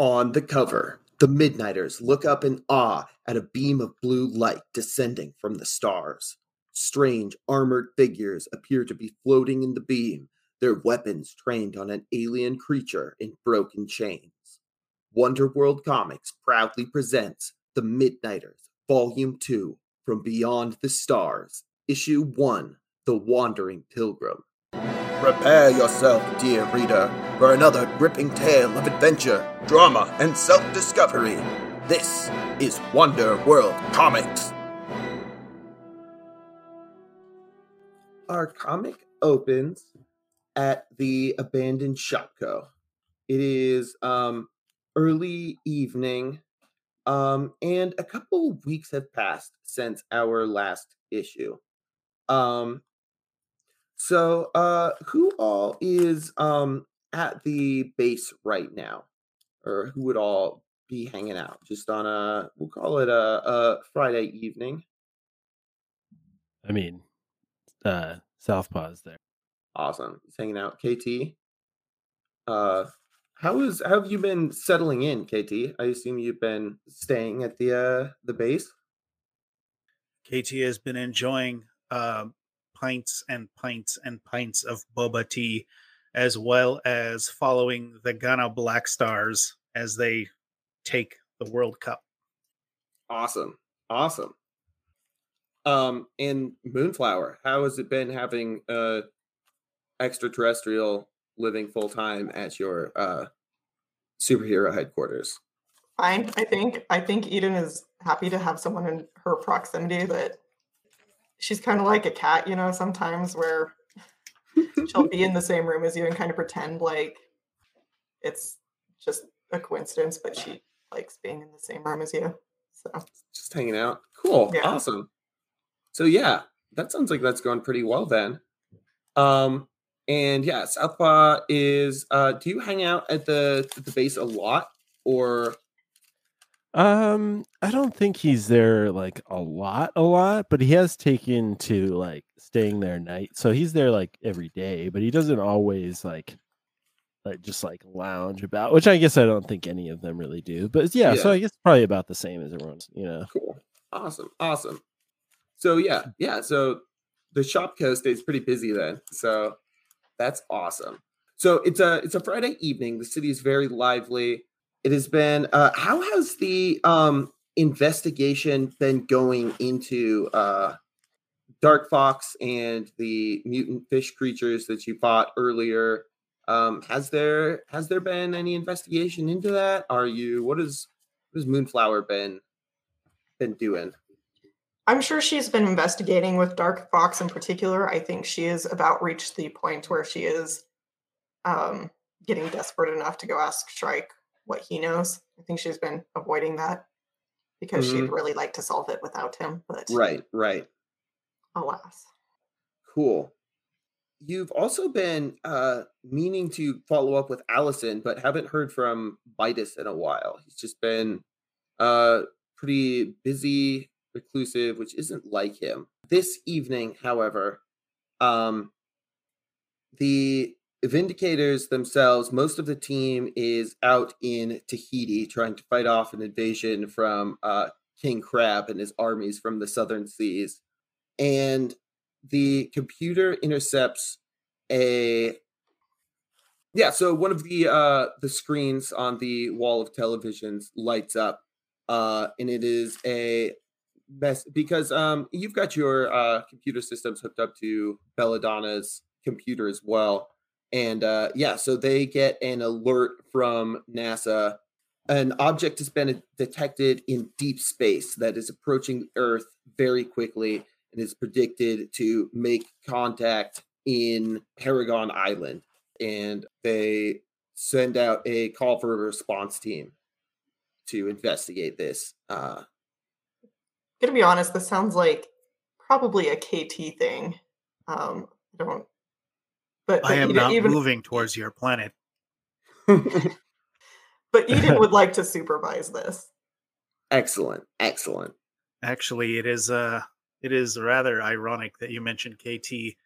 On the cover, the Midnighters look up in awe at a beam of blue light descending from the stars. Strange armored figures appear to be floating in the beam, their weapons trained on an alien creature in broken chains. Wonderworld Comics proudly presents The Midnighters, Volume 2, From Beyond the Stars, Issue 1, The Wandering Pilgrim. Prepare yourself, dear reader, for another gripping tale of adventure, drama, and self discovery. This is Wonder World Comics. Our comic opens at the abandoned Shopko. It is um, early evening, um, and a couple of weeks have passed since our last issue. Um, so, uh, who all is um at the base right now, or who would all be hanging out? Just on a we'll call it a, a Friday evening. I mean, uh, Southpaw's there. Awesome, he's hanging out. KT, uh, how is how have you been settling in, KT? I assume you've been staying at the uh the base. KT has been enjoying uh, pints and pints and pints of boba tea, as well as following the Ghana Black Stars as they take the World Cup. Awesome. Awesome. Um, and Moonflower, how has it been having uh extraterrestrial living full time at your uh superhero headquarters? Fine. I think I think Eden is happy to have someone in her proximity that she's kind of like a cat, you know, sometimes where she'll be in the same room as you and kind of pretend like it's just a coincidence, but she likes being in the same room as you. So Just hanging out. Cool. Yeah. Awesome. So yeah, that sounds like that's going pretty well then. Um and yeah, Southpaw is uh do you hang out at the at the base a lot or Um, I don't think he's there like a lot, a lot, but he has taken to like staying there night. So he's there like every day, but he doesn't always like like just like lounge about, which I guess I don't think any of them really do. But yeah, so I guess probably about the same as everyone's, you know. cool. Awesome. Awesome. So yeah, yeah, so the Shopko stays pretty busy then. So that's awesome. So it's a it's a Friday evening. The city is very lively. It has been uh how has the um investigation been going into uh Dark Fox and the mutant fish creatures that you fought earlier? Um has there has there been any investigation into that? Are you what is what has Moonflower been been doing? I'm sure she's been investigating with Dark Fox in particular. I think she has about reached the point where she is um, getting desperate enough to go ask Shrike what he knows. I think she's been avoiding that because she'd really like to solve it without him, but Right, right. alas. Cool. You've also been uh meaning to follow up with Allison, but haven't heard from Midas in a while. He's just been uh pretty busy, reclusive, which isn't like him. This evening, however, um the Vindicators themselves, most of the team is out in Tahiti trying to fight off an invasion from uh King Crab and his armies from the southern seas. And the computer intercepts a yeah so one of the uh the screens on the wall of televisions lights up uh and it is a mess because um you've got your uh computer systems hooked up to belladonna's computer as well and uh yeah so they get an alert from nasa an object has been detected in deep space that is approaching earth very quickly and is predicted to make contact in Paragon Island. And they send out a call for a response team to investigate this. Uh, Gonna be honest, this sounds like probably a KT thing. Um, I don't. But, I am Eden- not even, moving towards your planet. but Eden would like to supervise this. excellent, excellent. Actually, it is uh it is rather ironic that you mentioned KT.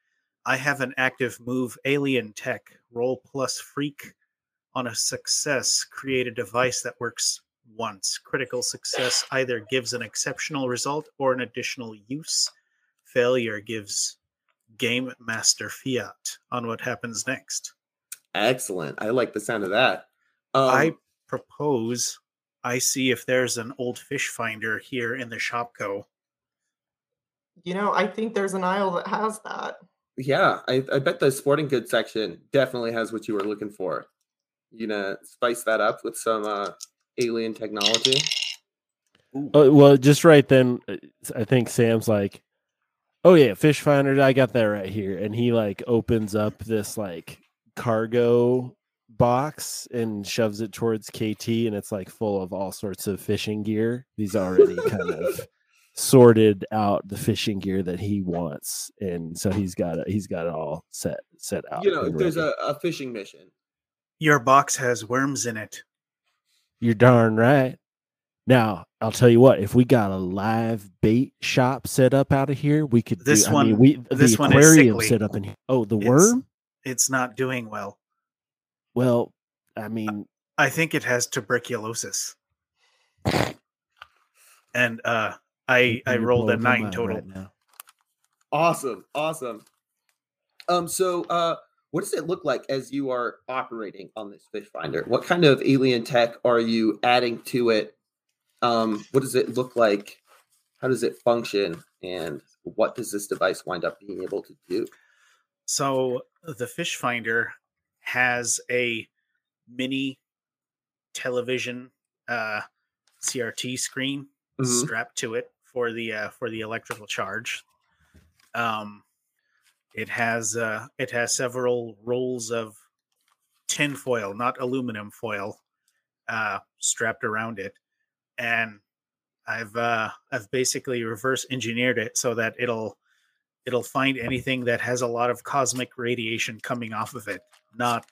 I have an active move alien tech roll plus freak On a success, create a device that works once. Critical success either gives an exceptional result or an additional use. Failure gives game master fiat on what happens next. Excellent. I like the sound of that. Um, I propose I see if there's an old fish finder here in the Shopko. You know, I think there's an aisle that has that. yeah, I, I bet the sporting goods section definitely has what you were looking for. You gonna spice that up with some uh, alien technology? Oh, well, just right then, uh, I think Sam's like, "Oh yeah, fish finder, I got that right here," and he like opens up this like cargo box and shoves it towards KT, and it's like full of all sorts of fishing gear. He's already kind of sorted out the fishing gear that he wants, and so he's got it. He's got it all set set out. you know, there's a, a fishing mission. Your box has worms in it. You're darn right. Now, I'll tell you what, if we got a live bait shop set up out of here, we could This do, I one- mean, we this the aquarium sickly. set up in here. Oh, the It's- worm? It's not doing well. Well, I mean, I think it has tuberculosis. And uh I I rolled a nine total. right now. Awesome, awesome. Um, so uh, what does it look like as you are operating on this fish finder? What kind of alien tech are you adding to it? Um, what does it look like? How does it function? And what does this device wind up being able to do? So the fish finder has a mini television uh CRT screen Mhm. strapped to it for the uh, for the electrical charge. Um, it has uh, it has several rolls of tin foil, not aluminum foil, uh, strapped around it, and I've uh, I've basically reverse engineered it so that it'll it'll find anything that has a lot of cosmic radiation coming off of it, not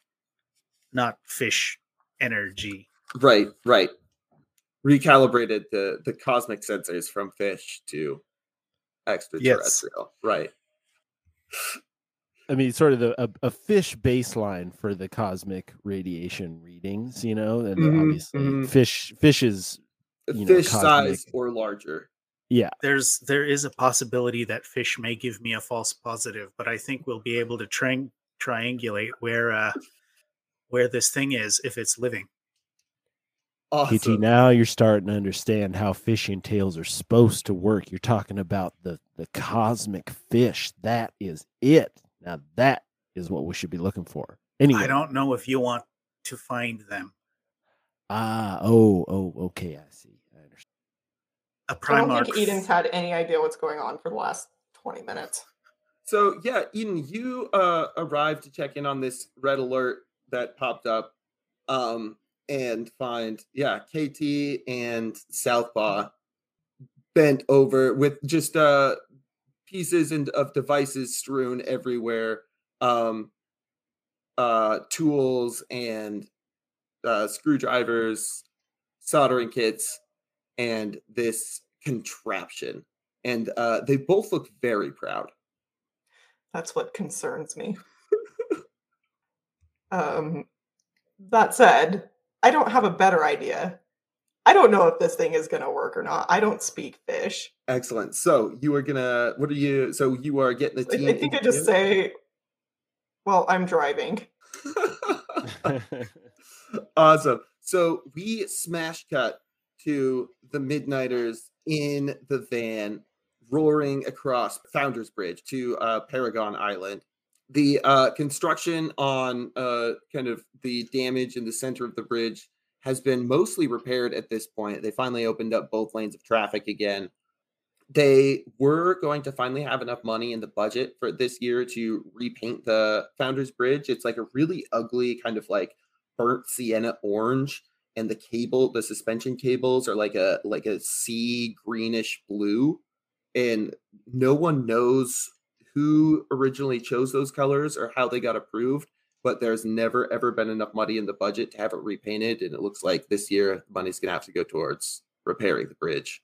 not fish energy. Right, right. Recalibrated the the cosmic sensors from fish to extraterrestrial. Right. I mean, sort of the, a, a fish baseline for the cosmic radiation readings, you know, and Mhm, obviously mhm. fish fish is You know, Fish size or larger. yeah. there's there is a possibility that fish may give me a false positive, but I think we'll be able to tri- triangulate where uh where this thing is if it's living. Awesome. PT, now you're starting to understand how fishing tails are supposed to work. You're talking about the the cosmic fish. That is it. Now that is what we should be looking for. Anyway, I don't know if you want to find them. ah, oh, oh, okay, I see. I understand. A I don't think Eden's had any idea what's going on for the last 20 minutes. So yeah, Eden, you uh arrived to check in on this red alert that popped up, um, and find yeah, KT and Southpaw bent over with just uh pieces and of devices strewn everywhere, um, uh, tools and uh, screwdrivers, soldering kits, and this contraption. And uh, they both look very proud. That's what concerns me. um, that said, I don't have a better idea. I don't know if this thing is going to work or not. I don't speak fish. Excellent. So you are gonna. What are you? So you are getting the I, team. I think I just say, well, I'm driving. awesome. So we smash cut to the Midnighters in the van, roaring across Founders Bridge to uh, Paragon Island. The uh, construction on uh, kind of the damage in the center of the bridge has been mostly repaired at this point. They finally opened up both lanes of traffic again. They were going to finally have enough money in the budget for this year to repaint the Founders Bridge. It's like a really ugly kind of like burnt sienna orange and the cable the suspension cables are like a like a sea greenish blue and no one knows who originally chose those colors or how they got approved but there's never ever been enough money in the budget to have it repainted and it looks like this year money's going to have to go towards repairing the bridge.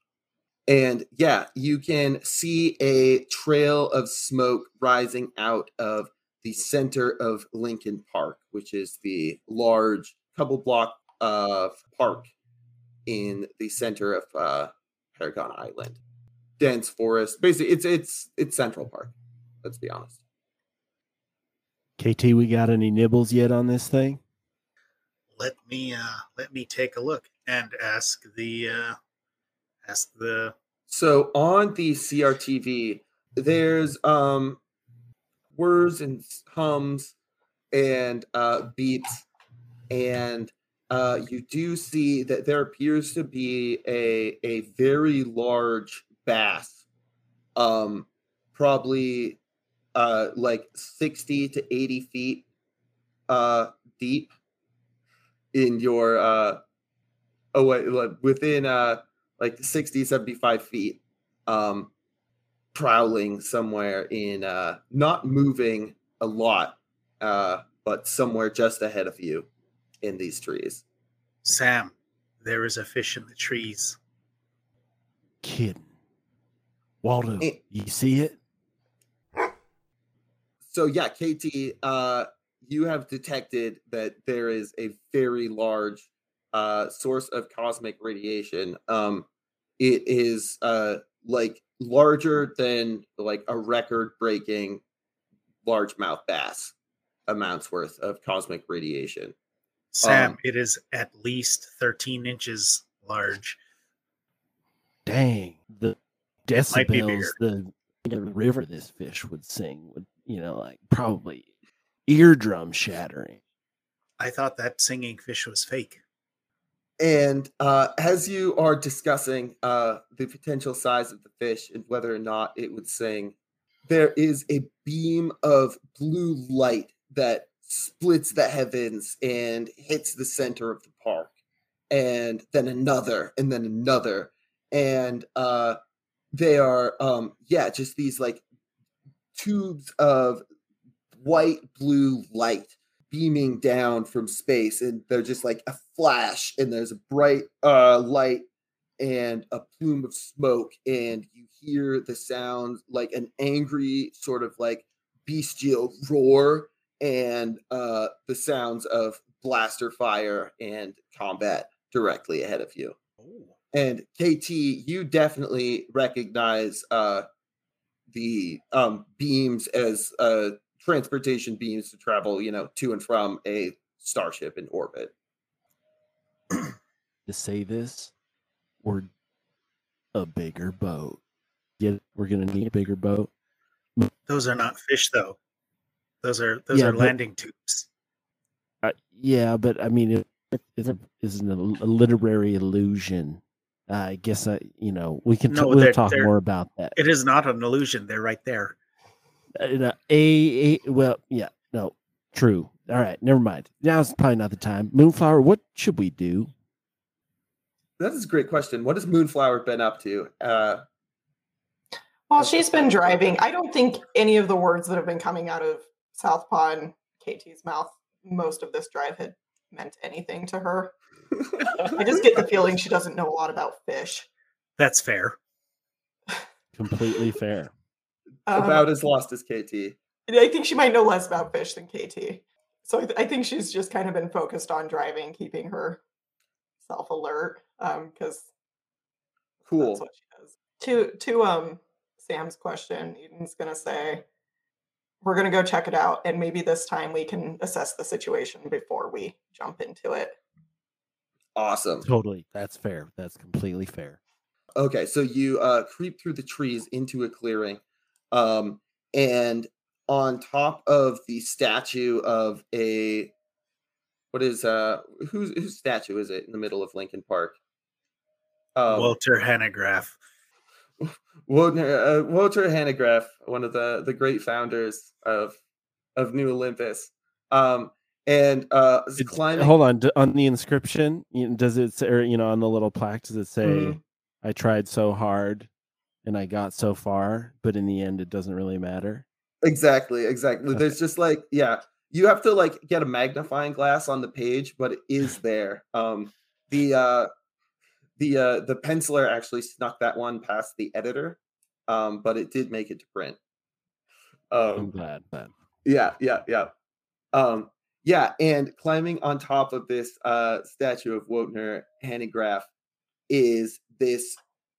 And yeah you can see a trail of smoke rising out of the center of Lincoln Park, which is the large couple block of park in the center of uh, Paragon Island. Dense forest. Basically, it's it's it's Central Park. Let's be honest. KT, we got any nibbles yet on this thing? Let me uh let me take a look and ask the uh ask the So on the CRTV, there's um whirs and hums and uh beeps and uh you do see that there appears to be a a very large bass um probably uh like 60 to 80 feet uh deep in your uh oh wait within uh like 60 75 feet um prowling somewhere in uh not moving a lot uh but somewhere just ahead of you in these trees Sam. There is a fish in the trees. Kid, Waldo, you see it? so yeah kt uh you have detected that there is a very large uh source of cosmic radiation um it is uh like larger than like a record breaking largemouth bass amounts worth of cosmic radiation Sam, Um, it is at least 13 inches large. Dang. The Might be decibels the, the river this fish would sing would, you know, like probably eardrum shattering. I thought that singing fish was fake. And uh, as you are discussing uh, the potential size of the fish and whether or not it would sing, there is a beam of blue light that splits the heavens and hits the center of the park. And then another, and then another. And uh, they are, um, yeah, just these like tubes of white blue light beaming down from space and they're just like a flash and there's a bright uh light and a plume of smoke and you hear the sound like an angry sort of like bestial roar and uh the sounds of blaster fire and combat directly ahead of you Oh. and KT, you definitely recognize uh, the um, beams as uh, transportation beams to travel, you know, to and from a starship in orbit. To say this, we're a bigger boat. Yeah, we're gonna need a bigger boat. Those are not fish, though. Those are those Yeah, are but- landing tubes. Uh, yeah, but I mean, it's a, it's an, a literary illusion. Uh, I guess I, you know, we can t- No, we'll they're- talk they're- more about that. It is not an illusion. They're right there. Uh, no, a, a well, yeah, no, true. All right, never mind. Now's probably not the time. Moonflower, what should we do? That is a great question. What has Moonflower been up to? Uh, Well, she's been driving. I don't think any of the words that have been coming out of Southpaw and KT's mouth most of this drive had meant anything to her. I just get the feeling she doesn't know a lot about fish. That's fair. Completely fair. Um, about as lost as KT. I think she might know less about fish than KT. So I, th- I think she's just kind of been focused on driving, keeping her self alert. Um, because Cool. That's what she does. To to um Sam's question, Eden's gonna say, we're gonna go check it out, and maybe this time we can assess the situation before we jump into it. Awesome. Totally, that's fair. That's completely fair. Okay, so you uh creep through the trees into a clearing. Um and on top of the statue of a what is uh whose whose statue is it in the middle of Lincoln Park? Um, Walter Hanegraaff. Walter, uh, Walter Hanegraaff, one of the the great founders of of New Olympus. Um and uh climbing Hold on, d- on the inscription, does it say, or you know, on the little plaque, does it say, Mm-hmm. Mhm. "I tried so hard, and I got so far, but in the end, it doesn't really matter." Exactly, exactly. Okay. There's just like, yeah, you have to like get a magnifying glass on the page, but it is there. Um the uh the uh the penciler actually snuck that one past the editor. Um, but it did make it to print. I'm Um glad. glad. yeah, yeah, yeah. Um Yeah, and climbing on top of this uh, statue of Wotner Hanegraaff is this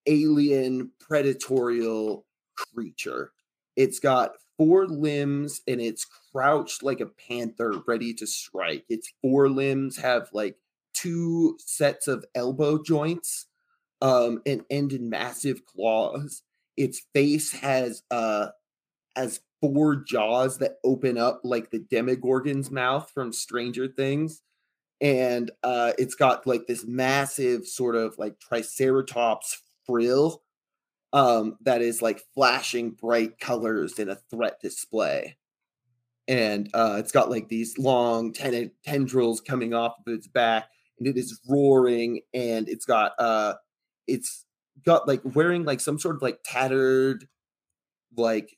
alien predatorial creature. It's got four limbs and it's crouched like a panther ready to strike. Its four limbs have like two sets of elbow joints um and end in massive claws. Its face has uh has four jaws that open up like the Demogorgon's mouth from Stranger Things. And uh, it's got like this massive sort of like Triceratops frill um, that is like flashing bright colors in a threat display. And uh, it's got like these long ten- tendrils coming off of its back, and it is roaring. And it's got uh, it's got like wearing like some sort of like tattered, like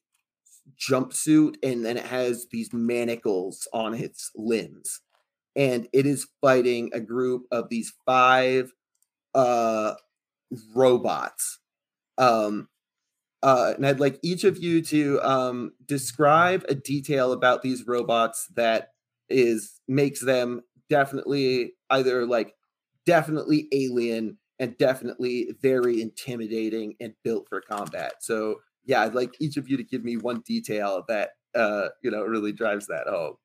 jumpsuit and then it has these manacles on its limbs and it is fighting a group of these five uh robots um uh and i'd like each of you to um describe a detail about these robots that is makes them definitely either like definitely alien and definitely very intimidating and built for combat so yeah, I'd like each of you to give me one detail that uh, you know really drives that home.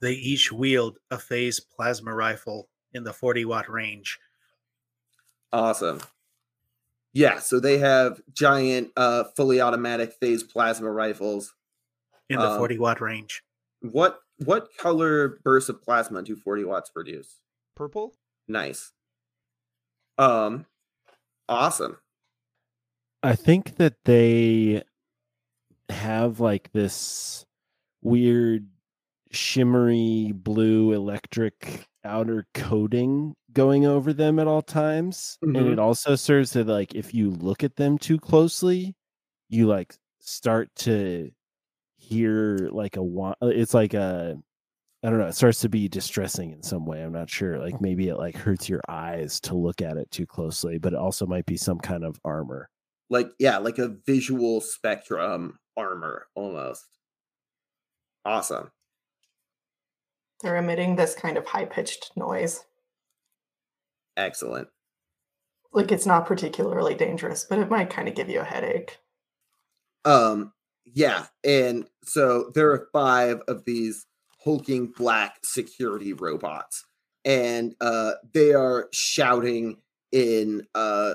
They each wield a phase plasma rifle in the 40 watt range. Awesome. Yeah, so they have giant, uh, fully automatic phase plasma rifles in the um, 40 watt range. What what color bursts of plasma do 40 watts produce? Purple. Nice. Um, awesome. I think that they have like this weird shimmery blue electric outer coating going over them at all times mm-hmm. and it also serves to like if you look at them too closely you like start to hear like a it's like a i don't know it starts to be distressing in some way i'm not sure like maybe it like hurts your eyes to look at it too closely but it also might be some kind of armor like yeah, like a visual spectrum armor almost. Awesome. They're emitting this kind of high pitched noise. Excellent. Like it's not particularly dangerous, but it might kind of give you a headache. Um, yeah, and so there are five of these hulking black security robots, and uh, they are shouting in uh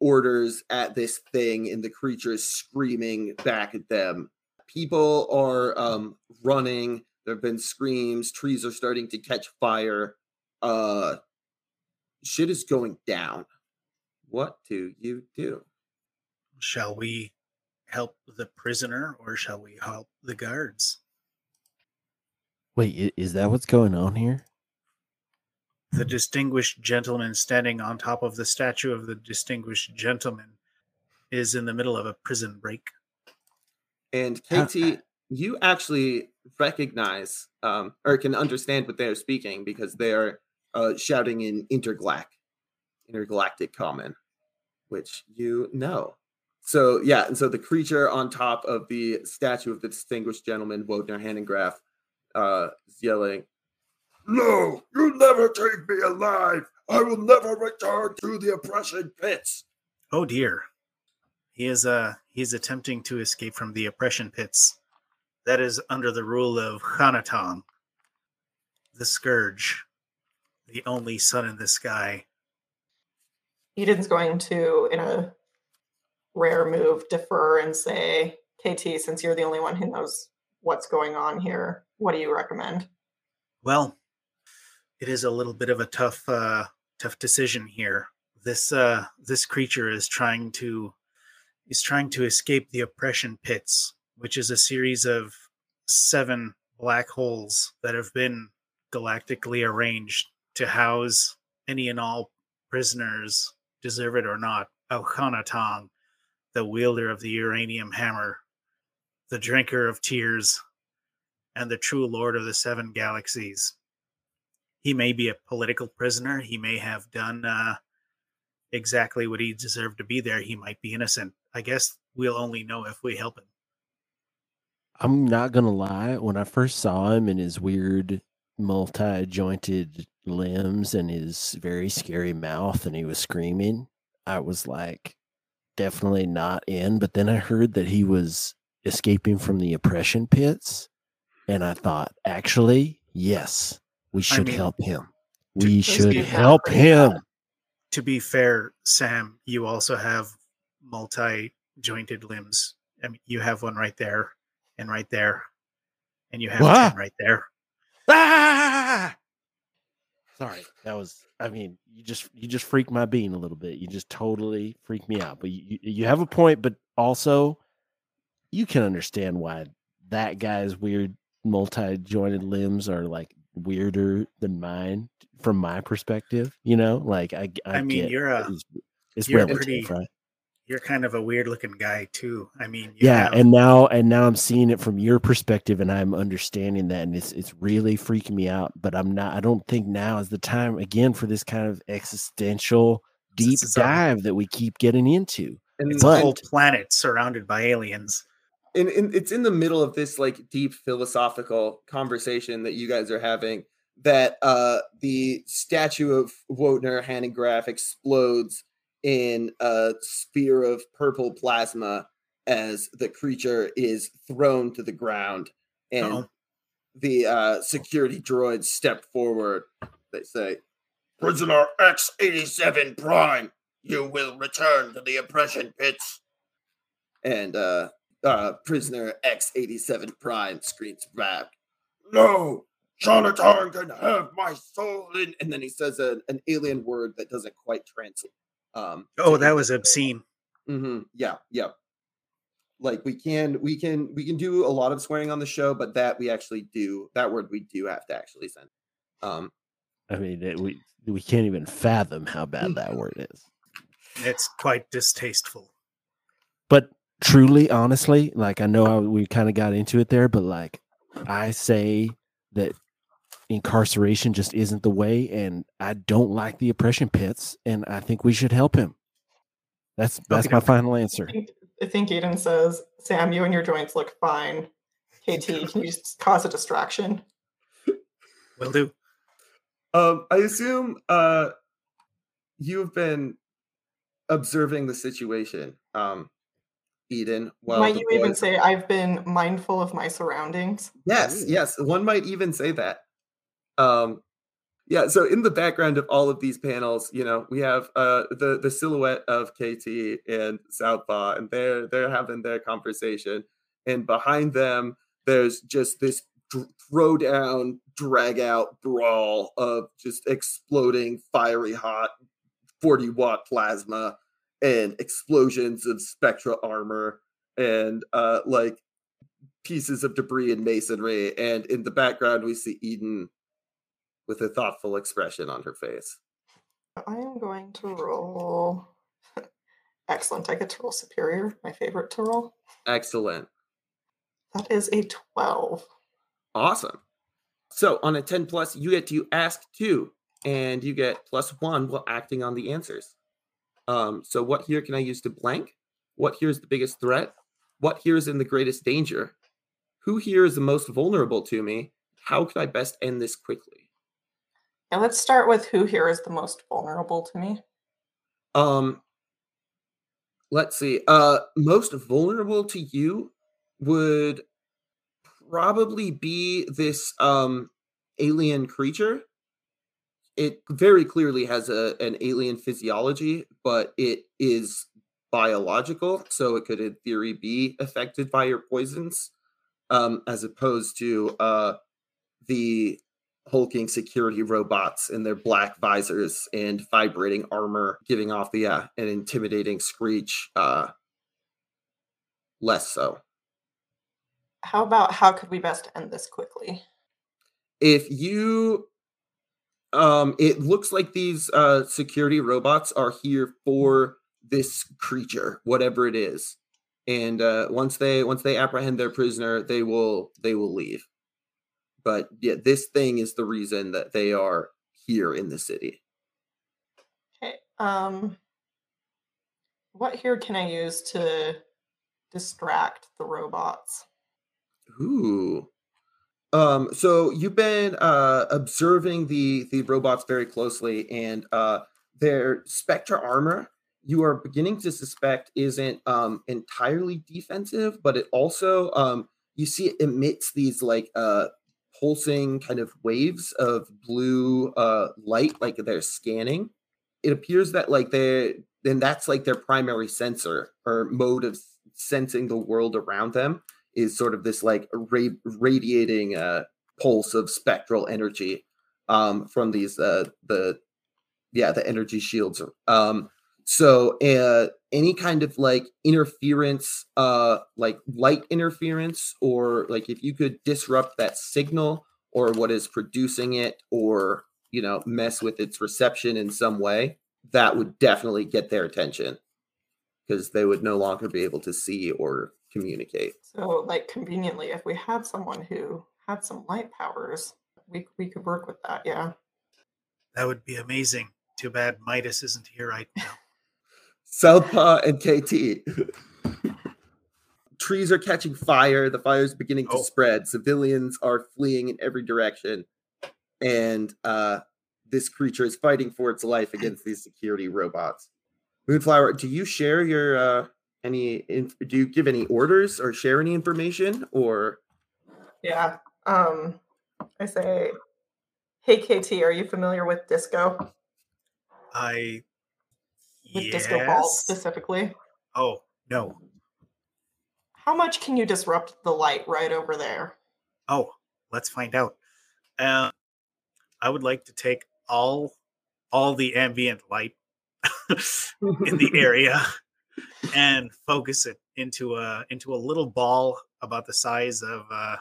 orders at this thing and the creature is screaming back at them. People are um, running. There have been screams. Trees are starting to catch fire. Uh, shit is going down. What do you do? Shall we help the prisoner or shall we help the guards? Wait, is that what's going on here? the distinguished gentleman standing on top of the statue of the distinguished gentleman is in the middle of a prison break. And KT, you actually recognize um, or can understand what they're speaking because they are uh, shouting in interglac, intergalactic common, which you know. So yeah, and so the creature on top of the statue of the distinguished gentleman, Wodner Hanegraaff, uh, is yelling, no, you'll never take me alive. I will never return to the oppression pits. Oh dear. He is uh he is attempting to escape from the oppression pits. That is under the rule of Khanatong, the scourge, the only sun in the sky. Eden's going to, in a rare move, defer and say, KT, since you're the only one who knows what's going on here, what do you recommend? Well, it is a little bit of a tough uh, tough decision here. This uh, this creature is trying to is trying to escape the oppression pits, which is a series of seven black holes that have been galactically arranged to house any and all prisoners, deserve it or not. Tong, the wielder of the uranium hammer, the drinker of tears, and the true lord of the seven galaxies he may be a political prisoner. He may have done uh, exactly what he deserved to be there. He might be innocent. I guess we'll only know if we help him. I'm not gonna lie. When I first saw him in his weird multi-jointed limbs and his very scary mouth, and he was screaming, I was like, definitely not in. But then I heard that he was escaping from the oppression pits, and I thought, actually, yes, we should mean, help him. We should help him. bad. To be fair, Sam, you also have multi-jointed limbs. I mean, you have one right there, and right there, and you have What? ten right there. Ah! Sorry, that was. I mean, you just you just freaked my bean a little bit. You just totally freaked me out. But you you- have a point. But also, you can understand why that guy's weird multi-jointed limbs are like weirder than mine from my perspective. You know, like I I, I mean, you're a- it's, it's you're pretty- right? You're kind of a weird-looking guy too. I mean, you yeah have- and now and now i'm seeing it from your perspective and i'm understanding that and it's it's really freaking me out but i'm not i don't think now is the time again for this kind of existential deep This is a- dive that we keep getting into And, it's But- a whole planet surrounded by aliens. and, and it's in the middle of this like deep philosophical conversation that you guys are having that uh the statue of Wotner Hanegraaff explodes in a sphere of purple plasma as the creature is thrown to the ground and Uh-oh. the uh security droids step forward they say prisoner x87 prime you will return to the oppression pits and uh uh, prisoner X87 Prime screams back, No, Jonathan can have my soul. And, and then he says a, an alien word that doesn't quite translate. Um, Oh, that was obscene. hmm Yeah, yeah. Like we can, we can, we can do a lot of swearing on the show, but that we actually do. That word we do have to actually send. Um, i mean it, we we can't even fathom how bad that word is It's quite distasteful. but truly honestly like i know I, we kind of got into it there but like i say that incarceration just isn't the way and i don't like the oppression pits and i think we should help him that's that's Okay, my final answer I think, I think Eden says, Sam, you and your joints look fine. KT, can you just cause a distraction? Will do. Um, I assume uh, you've been observing the situation, um, Eden. While Might the you even say I've been mindful of my surroundings? Yes, yes. One might even say that. Um, yeah. So in the background of all of these panels, you know, we have uh, the the silhouette of KT and Southpaw, and they're they're having their conversation, and behind them, there's just this dr- throwdown, drag out brawl of just exploding, fiery hot, forty watt plasma, and explosions of spectra armor, and uh, like pieces of debris and masonry, and in the background we see Eden with a thoughtful expression on her face. I am going to roll. Excellent. I get to roll superior, my favorite to roll. Excellent. That is a 12. Awesome. So on a 10 plus, you get to ask two, and you get plus one while acting on the answers. Um, so what here can I use to blank? What here is the biggest threat? What here is in the greatest danger? Who here is the most vulnerable to me? How could I best end this quickly? And let's start with who here is the most vulnerable to me. Um, let's see. Uh, most vulnerable to you would probably be this um alien creature. It very clearly has a an alien physiology, but it is biological, so it could in theory be affected by your poisons, um, as opposed to uh the hulking security robots in their black visors and vibrating armor, giving off the uh, an intimidating screech. Uh, less so. How about how could we best end this quickly? If you, um, it looks like these uh, security robots are here for this creature, whatever it is, and uh, once they once they apprehend their prisoner, they will they will leave. But yeah, this thing is the reason that they are here in the city. Okay. Um what here can I use to distract the robots? Ooh. Um, so you've been uh observing the the robots very closely, and uh their Spectra armor you are beginning to suspect isn't um entirely defensive, but it also um you see it emits these like uh pulsing kind of waves of blue uh light, like they're scanning. It appears that like they then that's like their primary sensor or mode of sensing the world around them is sort of this like ra- radiating uh, pulse of spectral energy um, from these uh, the yeah the energy shields. Um, so uh, any kind of like interference, uh, like light interference, or like if you could disrupt that signal or what is producing it, or you know mess with its reception in some way, that would definitely get their attention because they would no longer be able to see or communicate. So, like conveniently, if we had someone who had some light powers, we we could work with that. Yeah. That would be amazing. Too bad Midas isn't here right now. Southpaw and KT. Trees are catching fire. The fire is beginning to Oh. spread. Civilians are fleeing in every direction. And uh, this creature is fighting for its life against these security robots. Moonflower, do you share your uh, any? Inf- do you give any orders or share any information? Or Yeah. Um, I say, hey KT, are you familiar with disco? I With disco balls specifically. Oh no. How much can you disrupt the light right over there? Oh, let's find out. Uh, I would like to take all all the ambient light in the area and focus it into a into a little ball about the size of uh,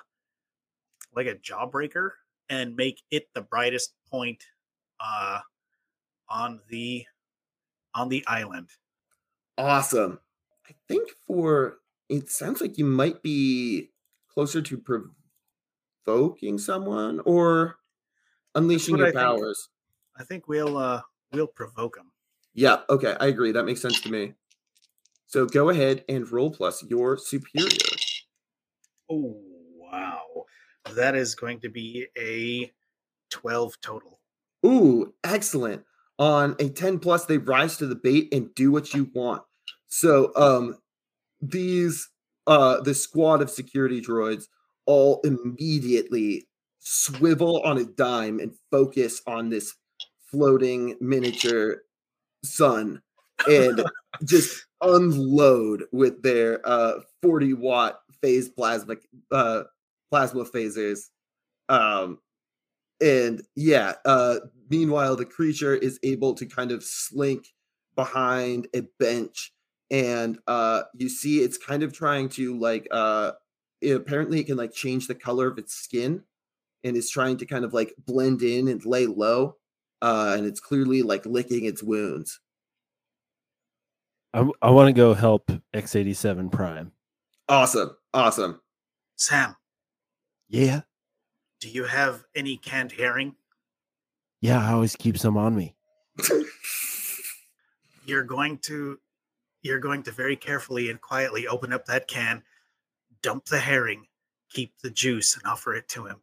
like a jawbreaker and make it the brightest point uh, on the on the island. awesome. I think for it sounds like you might be closer to provoking someone or unleashing your I think. powers. I think we'll uh, we'll provoke them. Yeah, okay, I agree. That makes sense to me. So go ahead and roll plus your superior. Oh wow, that is going to be a twelve total. Ooh, excellent. On a 10 plus, they rise to the bait and do what you want. So um these uh the squad of security droids all immediately swivel on a dime and focus on this floating miniature sun and just unload with their uh 40 watt phase plasma uh plasma phasers um and yeah uh meanwhile the creature is able to kind of slink behind a bench and uh you see it's kind of trying to like uh it, apparently it can like change the color of its skin and is trying to kind of like blend in and lay low uh and it's clearly like licking its wounds I, I want to go help X87 Prime. awesome awesome Sam, Yeah. do you have any canned herring? Yeah. I always keep some on me. You're going to you're going to very carefully and quietly open up that can, dump the herring, keep the juice, and offer it to him.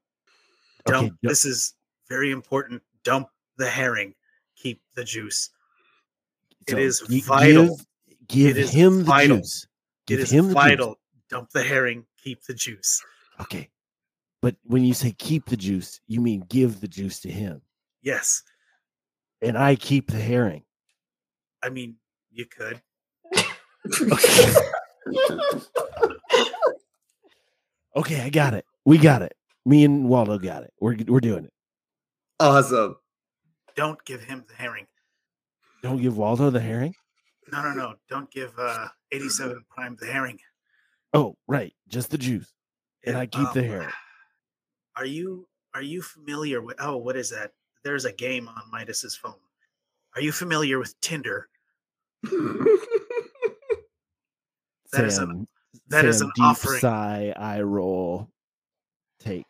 Okay, Dump. yep. This is very important. Dump the herring, keep the juice. It So is gi- vital. Give, give It is him the vital. juice. It Give is him the juice. vital. Dump the herring, keep the juice. Okay. But when you say keep the juice, you mean give the juice to him. Yes, And I keep the herring. I mean you could. Okay, I got it. We got it. Me and Waldo got it. We're we're doing it. awesome Don't give him the herring. Don't give Waldo the herring. No, no, no. Don't give uh 87 Prime the herring. Oh, right, just the juice. And It- I keep the um, herring. Are you are you familiar with oh what is that? There's a game on Midas's phone. Are you familiar with Tinder? That is an Sam, that is Sam an deep offering. sigh, eye roll, take.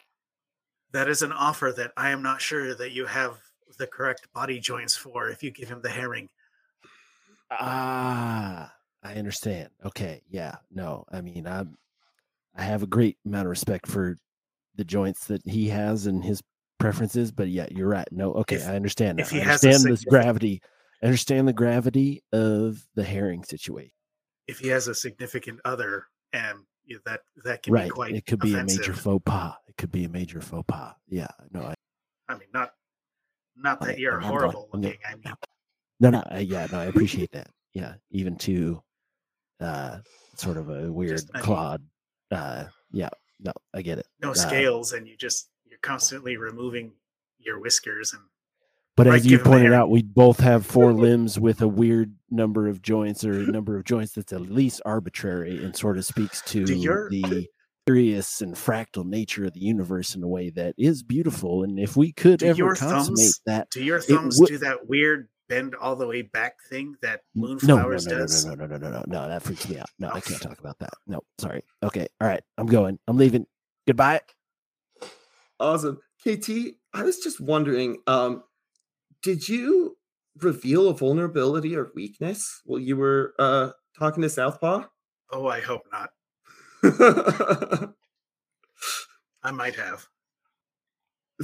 that is an offer that I am not sure that you have the correct body joints for if you give him the herring. Ah, I understand. Okay, yeah, no, I mean, I'm I have a great amount of respect for the joints that he has and his preferences. But yeah, you're right. No, okay, If- I understand. if now. he I has understand this gravity. I understand the gravity of the herring situation. If he has a significant other, and you know, that that can be quite It could be offensive. a major faux pas. It could be a major faux pas. Yeah. No, I, I mean, not not that Okay, you're I'm horrible going- looking. I mean, no, no. I, yeah, no, I appreciate that. Yeah. Even to uh sort of a weird I mean- clod. Uh yeah, no, I get it. no Uh, scales, and you just you're constantly removing your whiskers and But Right, as you give him a pointed out, we both have four limbs with a weird number of joints or a number of joints that's at least arbitrary and sort of speaks to your- the curious and fractal nature of the universe in a way that is beautiful. And if we could Do ever your consummate thumbs- that, do your thumbs would- do that weird bend all the way back thing that N- no, no, no, moonflowers no, no, no, no, no, no, no, no, that freaks me out. No, I can't talk about that. No, sorry. Okay, all right, I'm going. I'm leaving. Goodbye. Awesome. KT, I was just wondering, um, did you reveal a vulnerability or weakness while you were uh talking to Southpaw? Oh, I hope not. I might have.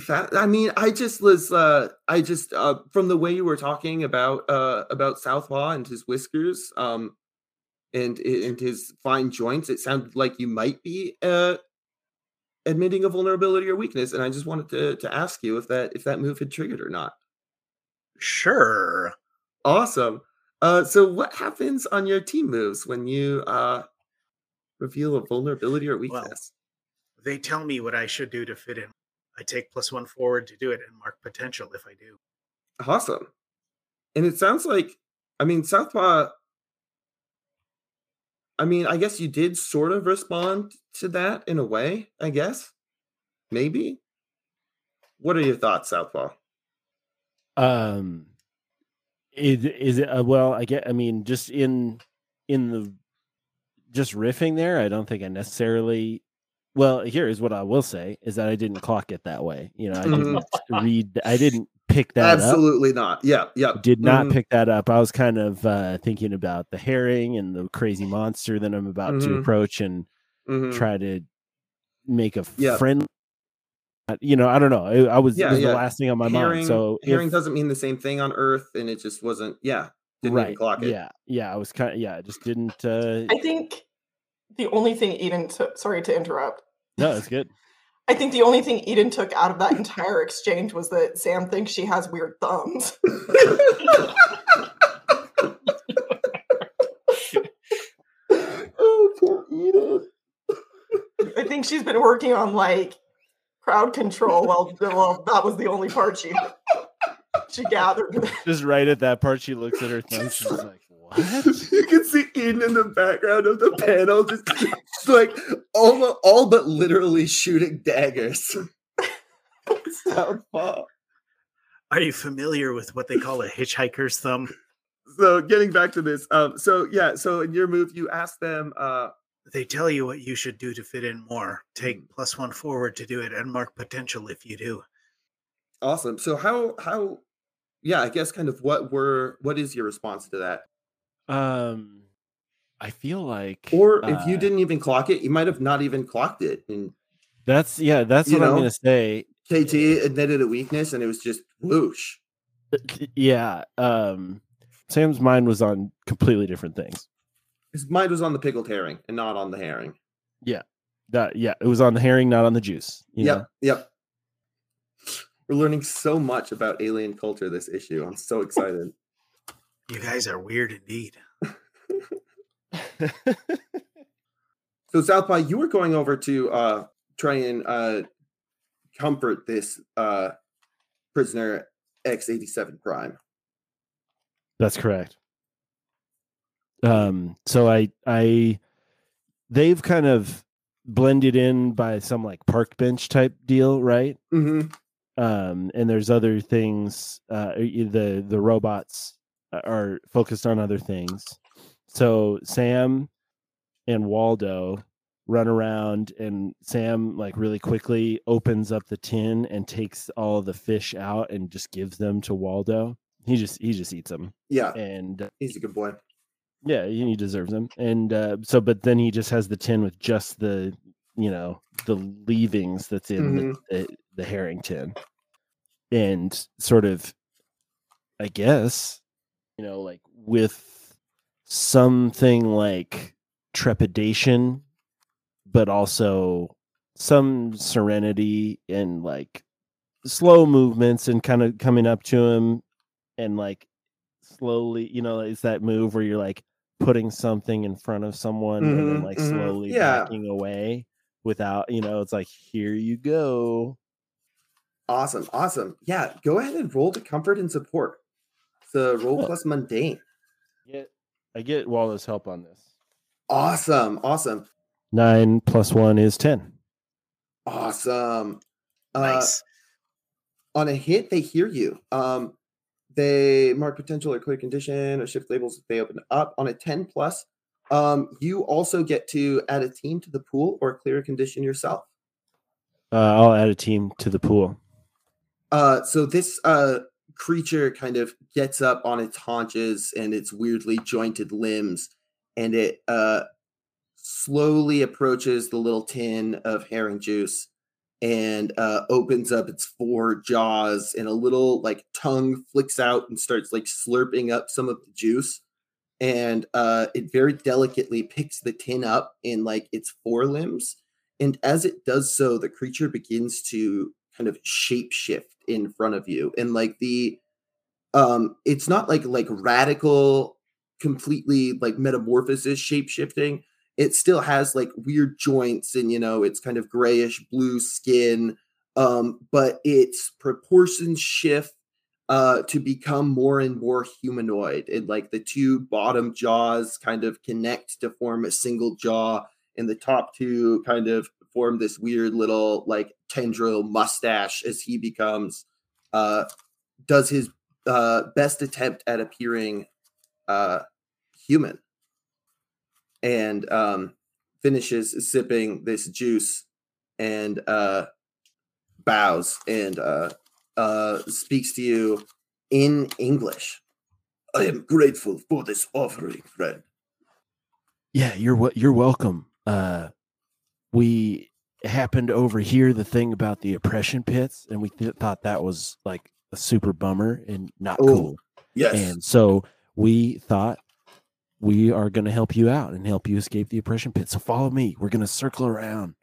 that I mean, I just was uh I just uh from the way you were talking about uh about Southpaw and his whiskers, um and and his fine joints, it sounded like you might be uh admitting a vulnerability or weakness, and I just wanted to to ask you if that if that move had triggered or not. Sure. Awesome. Uh, so what happens on your team moves when you uh reveal a vulnerability or Well, weakness? They tell me what I should do to fit in. I take plus one forward to do it and mark potential if I do. awesome. And it sounds like, I mean, Southpaw. I mean, I guess you did sort of respond to that in a way. I guess, maybe. What are your thoughts, Southpaw? Um, is is it uh, well? I get. I mean, just in in the just riffing there, I don't think I necessarily. Well, here is what I will say: is that I didn't clock it that way. You know, I didn't read. I didn't pick that up. Absolutely not. Yeah, yeah. Did not Mhm. pick that up. I was kind of uh, thinking about the herring and the crazy monster that I'm about to Mhm. approach and Mhm. try to make a Yeah. friend. You know, I don't know. I, I was Yeah, it was yeah. the last thing on my herring, mind. So herring if- doesn't mean the same thing on Earth, and it just wasn't. Yeah, didn't even clock it. Yeah, yeah. I was kind of yeah. I just didn't. uh I think the only thing Eden took, sorry to interrupt. No, it's good. I think the only thing Eden took out of that entire exchange was that Sam thinks she has weird thumbs. oh, poor Edith. I think she's been working on like crowd control. Well, well, that was the only part she she gathered. Just right at that part, she looks at her thumb. She's like, "What?" you can see Eden in the background of the panel, just, just like all, all but literally shooting daggers. Are you familiar with what they call a hitchhiker's thumb? So getting back to this, um, so yeah, so in your move, you ask them, uh, They tell you what you should do to fit in more. Take Mm. plus one forward to do it and mark potential if you do. awesome. So how how, yeah, I guess kind of what were what is your response to that? Um, I feel like, Or if you uh, didn't even clock it, you might have not even clocked it, and that's yeah, that's you what I'm gonna say. KT admitted a weakness, and it was just whoosh. Yeah. Um, Sam's mind was on completely different things. His mind was on the pickled herring and not on the herring. Yeah, that yeah, it was on the herring, not on the juice. You Yep, yep. We're learning so much about alien culture this issue. I'm so excited. You guys are weird indeed. so Southpaw, you were going over to uh try and uh comfort this uh prisoner X87 Prime. That's correct. Um, so I I they've kind of blended in by some like park bench type deal, right? Mm-hmm. Um, and there's other things. Uh, the the robots are focused on other things. So Sam and Waldo run around, and Sam like really quickly opens up the tin and takes all the fish out and just gives them to Waldo. He just he just eats them, Yeah, and uh, he's a good boy. yeah, he deserves them. And uh, so, but then he just has the tin with just the you know the leavings that's in Mhm. the, the the Harrington, and sort of, I guess, you know, like with something like trepidation, but also some serenity and like slow movements and kind of coming up to him and like slowly, you know, it's that move where you're like putting something in front of someone and then Mhm, like mhm. slowly Yeah. backing away without, you know, it's like here you go. Awesome, awesome. Yeah, go ahead and roll the comfort and support. The roll Oh. plus mundane. Get I get Wallace help on this. Awesome, awesome, Nine plus one is ten. awesome. Uh, Nice. on a hit, they hear you. Um, they mark potential or clear condition or shift labels if they open up. On a 10 plus, um, you also get to add a team to the pool or clear a condition yourself. Uh, I'll add a team to the pool. Uh, so this uh creature kind of gets up on its haunches and its weirdly jointed limbs, and it uh slowly approaches the little tin of herring juice and uh opens up its four jaws and a little like tongue flicks out and starts like slurping up some of the juice. And uh it very delicately picks the tin up in like its forelimbs and as it does so the creature begins to kind of shape shift in front of you and like the um it's not like like radical completely like metamorphosis shape shifting. It still has like weird joints and you know it's kind of grayish blue skin um but its proportions shift uh to become more and more humanoid and like the two bottom jaws kind of connect to form a single jaw and the top two kind of form this weird little like tendril mustache as he becomes uh does his uh best attempt at appearing uh human. And um finishes sipping this juice and uh bows and uh uh speaks to you in english. I am grateful for this offering friend. Yeah, you're wel- you're welcome. Uh, we happened to overhear the thing about the oppression pits, and we th- thought that was like a super bummer and not Oh, cool. yes And so we thought we are going to help you out and help you escape the oppression pit. So follow me. We're going to circle around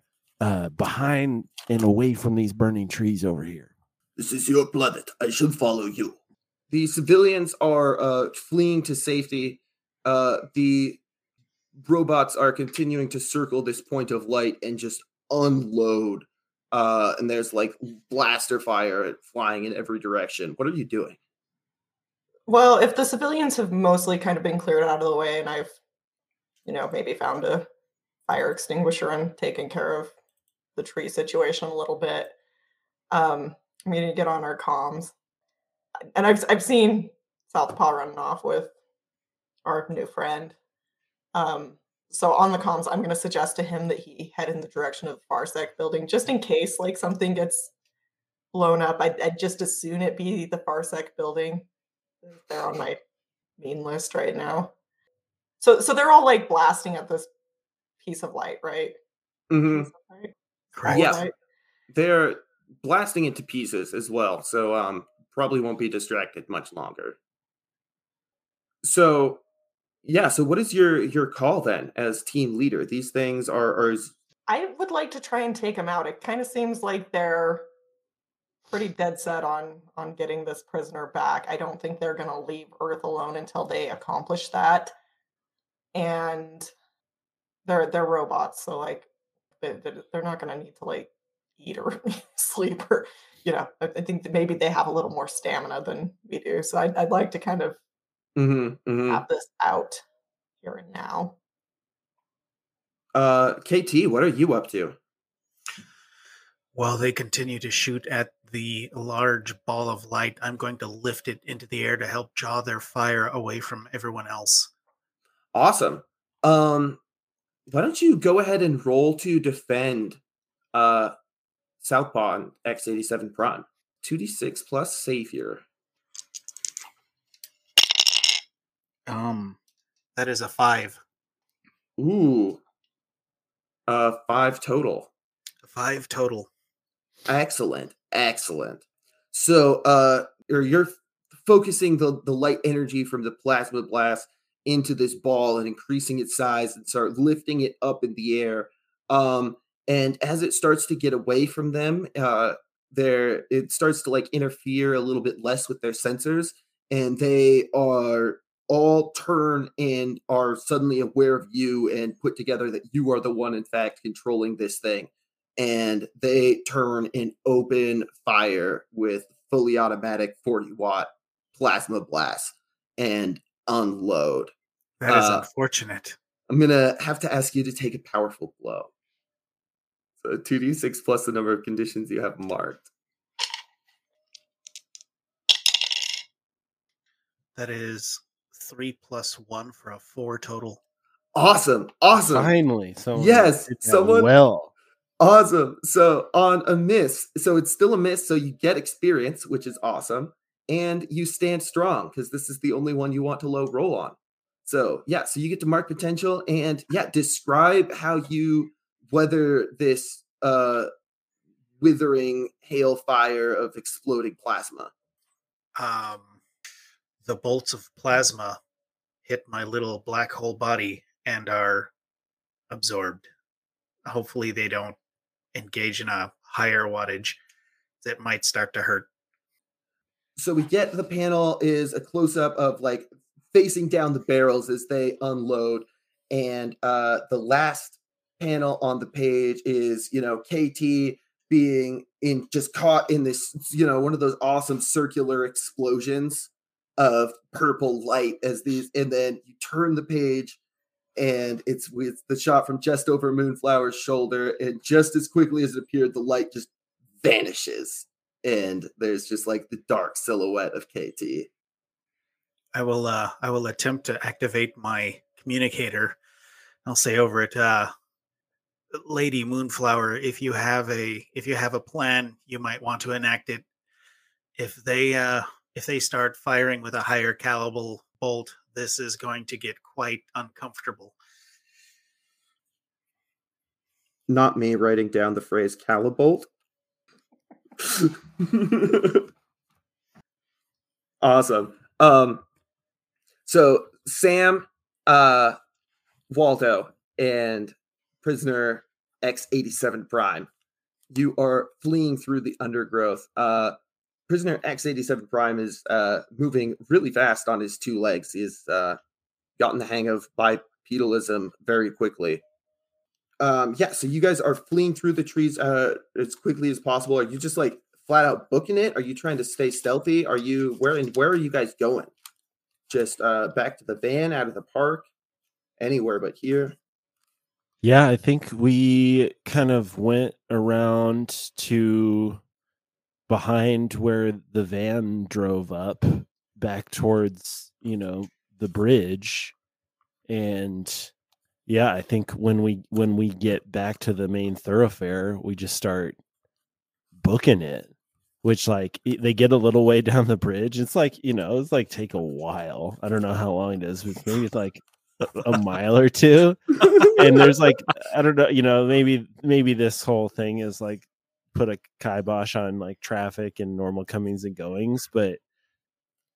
uh, behind and away from these burning trees over here. This is your planet. I should follow you. The civilians are uh, fleeing to safety. Uh, the robots are continuing to circle this point of light and just unload. Uh, and there's like blaster fire flying in every direction. What are you doing? Well, if the civilians have mostly kind of been cleared out of the way and I've, you know, maybe found a fire extinguisher and taken care of the tree situation a little bit, um, I'm going to get on our comms. And I've, I've seen Southpaw running off with our new friend. Um, so on the comms, I'm going to suggest to him that he head in the direction of the Farsec building just in case like something gets blown up. I'd, I'd just as soon it be the Farsec building they're on my main list right now. So so they're all like blasting at this piece of light, right? Mm-hmm. Right. light? Yeah. Light? They're blasting it to pieces as well. So um, probably won't be distracted much longer. So yeah. So what is your your call then as team leader? These things are are I would like to try and take them out. It kind of seems like they're pretty dead set on on getting this prisoner back. I don't think they're going to leave Earth alone until they accomplish that. And they're they're robots, so like they, they- they're not going to need to like eat or sleep or you know. I, think maybe they have a little more stamina than we do. So I'd, I'd like to kind of mhm, mhm. have this out here and now. Uh, KT, what are you up to? While they continue to shoot at the large ball of light, I'm going to lift it into the air to help draw their fire away from everyone else. Awesome. Um, why don't you go ahead and roll to defend uh Southpaw on X87 Prime? 2d6 plus savior. Um, that is a five. Ooh. Uh, five total. Five total. Excellent, excellent. So, uh, you're, you're focusing the the light energy from the plasma blast into this ball and increasing its size and start lifting it up in the air. Um, and as it starts to get away from them, uh, there it starts to like interfere a little bit less with their sensors, and they are all turn and are suddenly aware of you and put together that you are the one in fact controlling this thing. And they turn and open fire with fully automatic 40 watt plasma blast and unload. That is Uh, unfortunate. i'm gonna have to ask you to take a powerful blow. So 2d6 plus the number of conditions you have marked. That is three plus one for a four total. awesome awesome Finally, So Yes, did that someone- well. Awesome. So on a miss, so it's still a miss. So you get experience, which is awesome, and you stand strong because this is the only one you want to low roll on. So yeah, so you get to mark potential and yeah, describe how you weather this uh withering hailfire of exploding plasma. Um, the bolts of plasma hit my little black hole body and are absorbed. Hopefully, they don't engage in a higher wattage that might start to hurt. so we get the panel is a close up of like facing down the barrels as they unload and uh the last panel on the page is you know KT being in just caught in this you know one of those awesome circular explosions of purple light as these and then you turn the page and it's with the shot from just over Moonflower's shoulder and just as quickly as it appeared the light just vanishes and there's just like the dark silhouette of KT. I will. Uh, I will attempt to activate my communicator. I'll say over it, uh, Lady Moonflower. If you have a if you have a plan, you might want to enact it. If they uh, if they start firing with a higher caliber bolt, this is going to get quite uncomfortable. Not me writing down the phrase Calibolt. awesome. Um so Sam, uh Waldo and prisoner X87 Prime, you are fleeing through the undergrowth. Uh prisoner X87 Prime is uh moving really fast on his two legs. He's uh gotten the hang of bipedalism very quickly. Um yeah so you guys are fleeing through the trees uh as quickly as possible. Are you just like flat out booking it? Are you trying to stay stealthy? Are you where and where are you guys going? Just uh back to the van out of the park? Anywhere but here? Yeah, I think we kind of went around to behind where the van drove up back towards, you know, the bridge. And yeah, I think when we when we get back to the main thoroughfare, we just start booking it. Which like they get a little way down the bridge. It's like, you know, it's like take a while. I don't know how long it is, but maybe it's like a, mile or two and there's like I don't know, you know, maybe maybe this whole thing is like put a kibosh on like traffic and normal comings and goings, but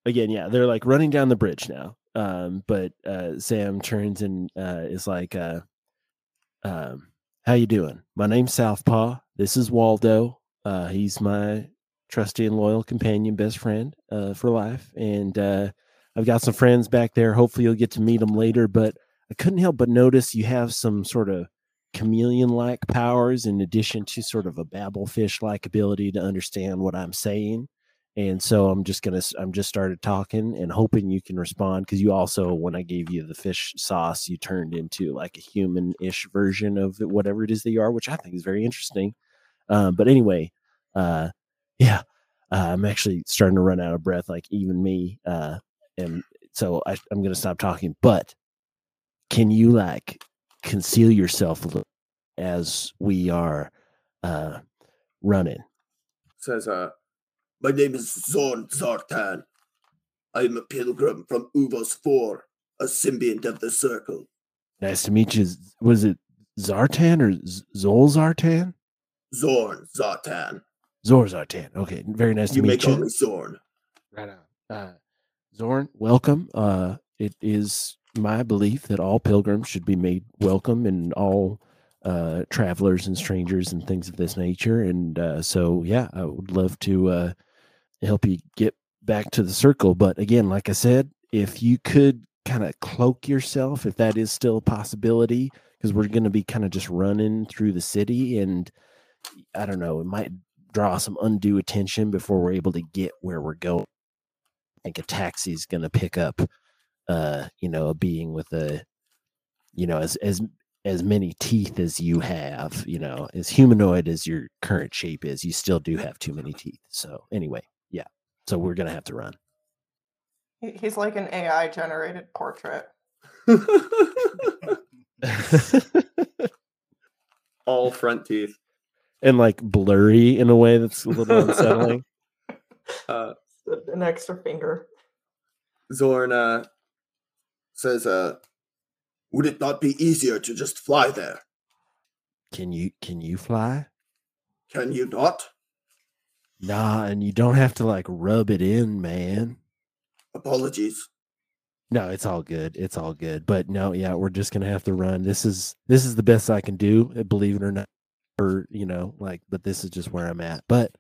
again, yeah, they're like running down the bridge now. Um, but uh, Sam turns and uh, is like, uh, um, "How you doing? My name's Southpaw. This is Waldo. Uh, he's my trusty and loyal companion, best friend uh, for life, and uh, I've got some friends back there. Hopefully, you'll get to meet them later. But I couldn't help but notice you have some sort of chameleon like powers in addition to sort of a Babel fish like ability to understand what I'm saying. And so I'm just gonna I'm just started talking and hoping you can respond because you also when I gave you the fish sauce you turned into like a human ish version of whatever it is that you are, which I think is very interesting. Um, but anyway, uh, yeah, uh, I'm actually starting to run out of breath, like even me. Uh, and so I, I'm gonna stop talking. But can you like conceal yourself a little as we are uh running? says uh my name is zorn zartan i am a pilgrim from uvos 4 a symbiont of the circle Nice to meet you. Was it Zartan or Zol Zartan? Zorn Zartan. Zor Zartan. Okay, very nice You to may meet call you. me Zorn. Right on. Uh, Zorn, welcome. Uh, it is my belief that all pilgrims should be made welcome and all uh, travelers and strangers and things of this nature. And uh, so, yeah, I would love to uh, help you get back to the circle. But again, like I said, if you could kind of cloak yourself, if that is still a possibility, because we're going to be kind of just running through the city and I don't know, it might draw some undue attention before we're able to get where we're going. I think a taxi is going to pick up, uh, you know, a being with a, you know, as as as many teeth as you have, you know, as humanoid as your current shape is, you still do have too many teeth. So anyway, yeah. So we're gonna have to run. He's like an AI generated portrait. All front teeth. and like blurry in a way that's a little unsettling. Uh, An extra finger. Zorn uh, says, uh, "Would it not be easier to just fly there? Can you can you fly? Can you not? Nah, and you don't have to like rub it in, man. Apologies. No, it's all good. It's all good. But no, yeah, we're just gonna have to run. This is this is the best I can do, believe it or not. Or you know, like, but this is just where I'm at. But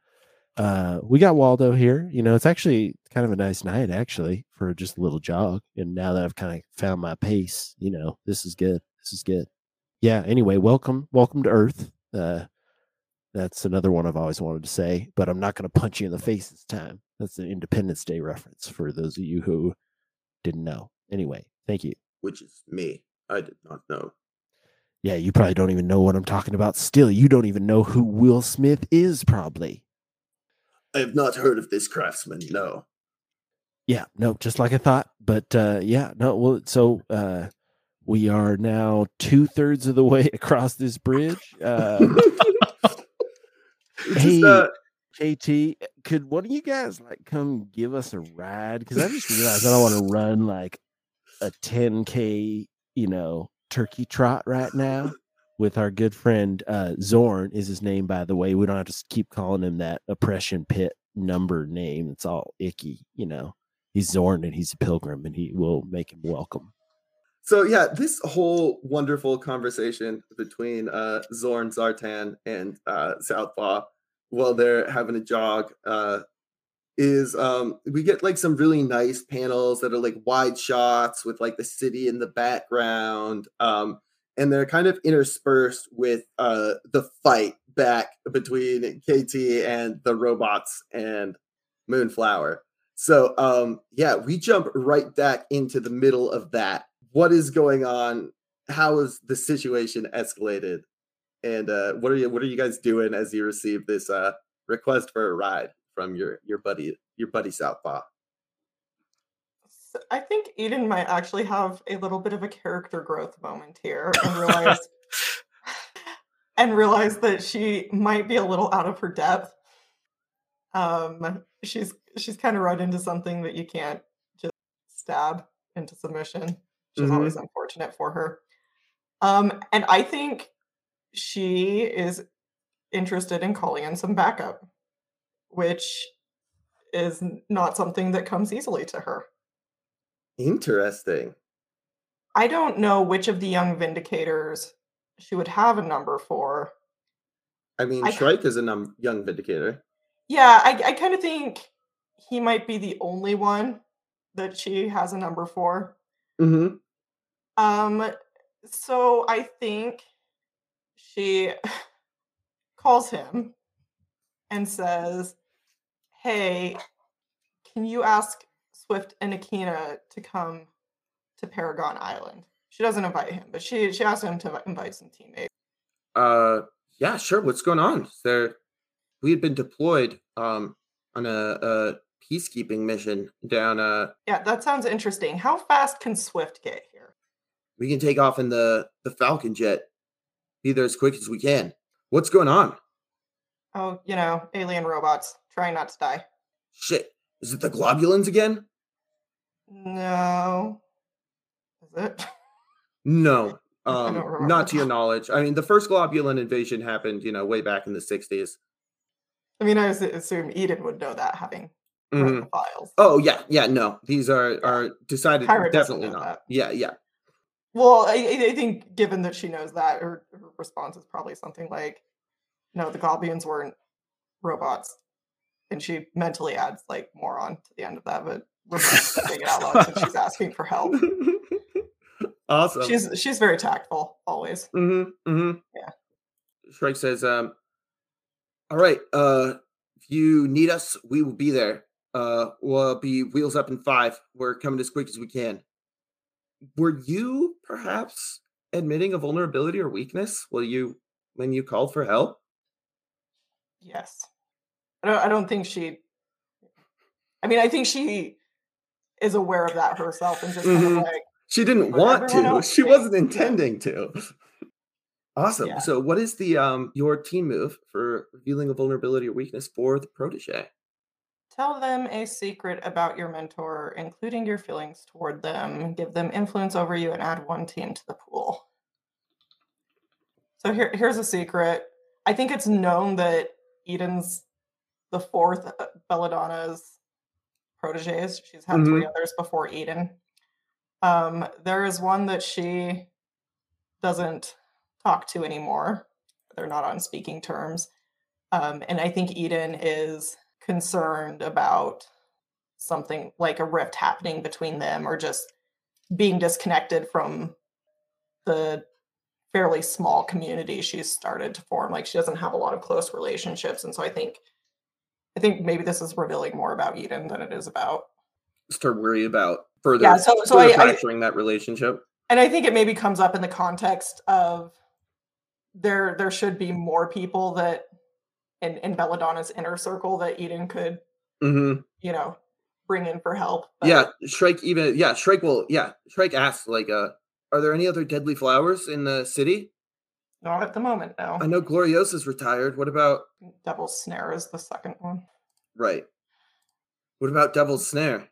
uh we got Waldo here. You know, it's actually kind of a nice night actually for just a little jog. And now that I've kind of found my pace, you know, this is good. This is good. Yeah. Anyway, welcome, welcome to Earth. Uh that's another one I've always wanted to say, but I'm not going to punch you in the face this time. That's an Independence Day reference for those of you who didn't know. Anyway, thank you. Which is me. I did not know. Yeah, you probably don't even know what I'm talking about. Still, you don't even know who Will Smith is, probably. I have not heard of this craftsman. No. Yeah, no, just like I thought. But uh yeah, no, well, so uh we are now two thirds of the way across this bridge. Uh Just, Hey. uh, JT, could one of you guys like come give us a ride? Because I just realized I don't want to run like a 10k, you know, turkey trot right now with our good friend uh Zorn is his name, by the way. We don't have to keep calling him that oppression pit number name. It's all icky, you know. He's Zorn and he's a pilgrim and he will make him welcome. So yeah, this whole wonderful conversation between uh, Zorn Zartan and uh, Southpaw while they're having a jog uh, is um, we get like some really nice panels that are like wide shots with like the city in the background, um, and they're kind of interspersed with uh, the fight back between KT and the robots and Moonflower. So um, yeah, we jump right back into the middle of that. What is going on? How is the situation escalated? And uh what are you what are you guys doing as you receive this uh request for a ride from your your buddy your buddy southpaw I think Eden might actually have a little bit of a character growth moment here and realize and realize that she might be a little out of her depth. Um, she's she's kind of run into something that you can't just stab into submission, which is Mhm. always unfortunate for her. Um, and I think she is interested in calling in some backup, which is not something that comes easily to her. Interesting I don't know which of the young vindicators she would have a number for. i mean I- shrike is a num- young vindicator Yeah, I, I kind of think he might be the only one that she has a number for. mm-hmm. Um, so I think she calls him and says, Hey, can you ask Swift and Akina to come to Paragon Island? She doesn't invite him, but she she asked him to invite some teammates. uh yeah sure what's going on there we had been deployed um on a, a peacekeeping mission down uh Yeah, that sounds interesting. How fast can Swift get here? we can take off in the the falcon jet be there as quick as we can what's going on Oh, you know, alien robots trying not to die. shit is it the globulins again No. Is it? no Um, don't to your knowledge. I mean, the first globulin invasion happened, you know, way back in the '60s. I mean, I assume Eden would know that having Mhm. the files. Oh yeah, yeah. No, these are are decided Kyra definitely not. that. Yeah, yeah. Well, I, I think given that she knows that, her, her response is probably something like, "No, the Globulins weren't robots," and she mentally adds like moron to the end of that, but not saying it out loud since she's asking for help. awesome. She's she's very tactful always. Mm-hmm. Mm-hmm. Yeah. Shrike says, um, all right, uh, if you need us, we will be there. Uh, we'll be wheels up in five. We're coming as quick as we can. Were you perhaps admitting a vulnerability or weakness? Will you when you called for help? Yes, I don't I don't think she. I mean, I think she is aware of that herself and just kind Mhm. of like She didn't want to. She wasn't intending to. Awesome. Yeah. So, what is the um your team move for revealing a vulnerability or weakness for the protege? Tell them a secret about your mentor, including your feelings toward them. Give them influence over you and add one team to the pool. So here, here's a secret. I think it's known that Eden's the fourth uh, Belladonna's proteges. She's had three others before Eden. Um, there is one that she doesn't talk to anymore. They're not on speaking terms. Um, and I think Eden is concerned about something like a rift happening between them or just being disconnected from the fairly small community she's started to form like she doesn't have a lot of close relationships and so i think i think maybe this is revealing more about eden than it is about Start worry about further, Yeah, so- so further I- I- that relationship. and i think it maybe comes up in the context of there there should be more people that in in belladonna's inner circle that eden could hmm you know bring in for help Yeah, Shrike even yeah, Shrike will yeah, Shrike asks like uh are there any other deadly flowers in the city? Not at the moment no I know Gloriosa's retired. What about devil's snare is the second one right? What about Devil's Snare?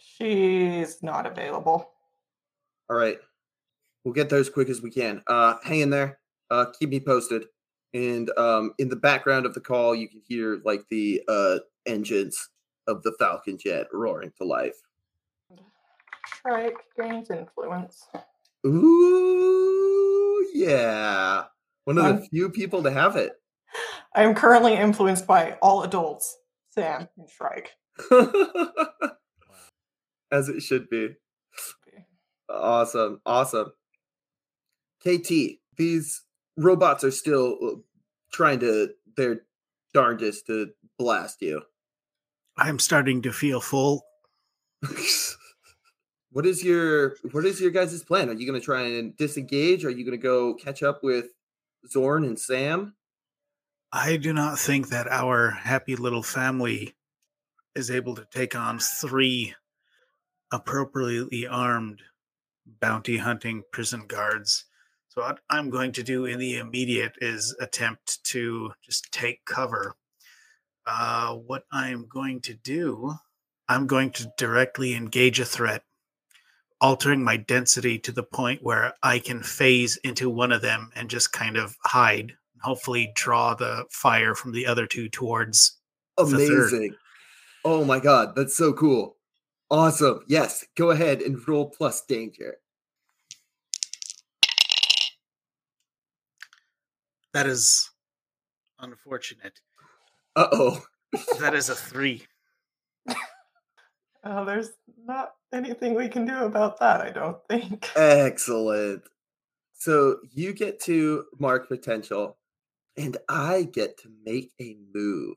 she's not available All right. We'll get there as quick as we can. Uh hang in there. Uh keep me posted. And um in the background of the call you can hear like the uh engines of the Falcon jet roaring to life. Shrike gains influence Ooh yeah. One of the Um, few people to have it. i am currently influenced by all adults sam and shrike As it should be. Awesome. Awesome. KT, these robots are still trying to their darndest to blast you. I'm starting to feel full. what is your what is your guys' plan? Are you gonna try and disengage? Are you gonna go catch up with Zorn and Sam? I do not think that our happy little family is able to take on three appropriately armed bounty hunting prison guards. So, what I'm going to do in the immediate is attempt to just take cover. Uh, what I'm going to do, I'm going to directly engage a threat, altering my density to the point where I can phase into one of them and just kind of hide hopefully draw the fire from the other two towards the third. Amazing. Oh my god, that's so cool. Awesome. Yes, go ahead and roll plus danger. that is unfortunate Uh oh. that is a three oh there's not anything we can do about that i don't think Excellent. So you get to mark potential, and I get to make a move.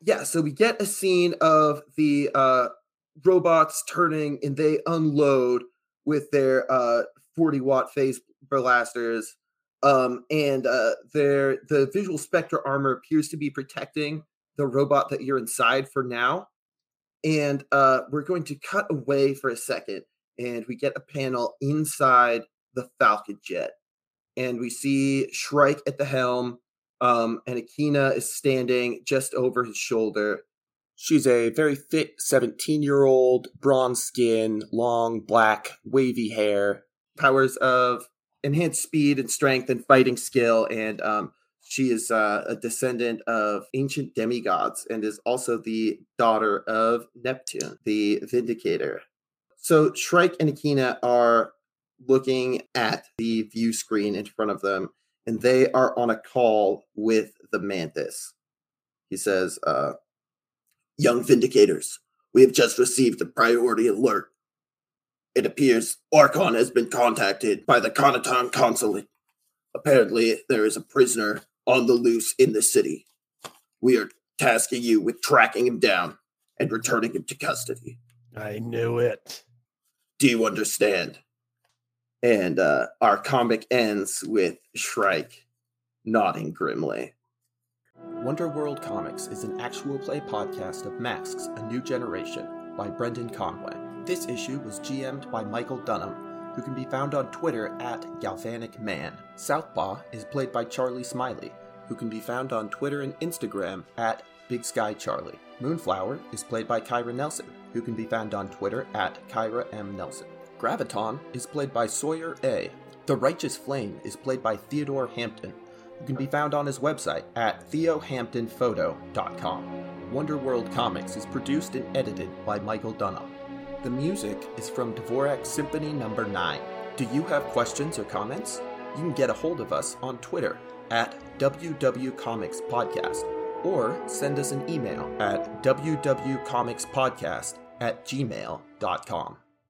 Yeah, so we get a scene of the uh, robots turning and they unload with their uh, 40 watt phase blasters. Um, and uh, their the visual spectre armor appears to be protecting the robot that you're inside for now. And uh, we're going to cut away for a second, and we get a panel inside the Falcon jet. And we see Shrike at the helm, um, and Akina is standing just over his shoulder. She's a very fit 17 year old, bronze skin, long, black, wavy hair, powers of enhanced speed and strength and fighting skill, and um, she is uh, a descendant of ancient demigods and is also the daughter of Neptune, the Vindicator. So Shrike and Akina are looking at the view screen in front of them, and they are on a call with the Mantis. He says, uh, Young Vindicators, we have just received a priority alert. It appears Archon has been contacted by the Conaton Consulate. Apparently, there is a prisoner on the loose in the city. We are tasking you with tracking him down and returning him to custody. I knew it. Do you understand? And uh, our comic ends with Shrike nodding grimly. Wonder World Comics is an actual play podcast of Masks A New Generation by Brendan Conway. This issue was GM'd by Michael Dunham, who can be found on Twitter at Galvanic Man. Southpaw is played by Charlie Smiley, who can be found on Twitter and Instagram at Big Sky Charlie. Moonflower is played by Kyra Nelson, who can be found on Twitter at Kyra M. Nelson. Graviton is played by Sawyer A. The Righteous Flame is played by Theodore Hampton, who can be found on his website at theohamptonphoto.com. Wonder World Comics is produced and edited by Michael Dunham. The music is from Dvorak Symphony No. 9. Do you have questions or comments? You can get a hold of us on Twitter at WWComicsPodcast or send us an email at wwcomicspodcast at gmail.com.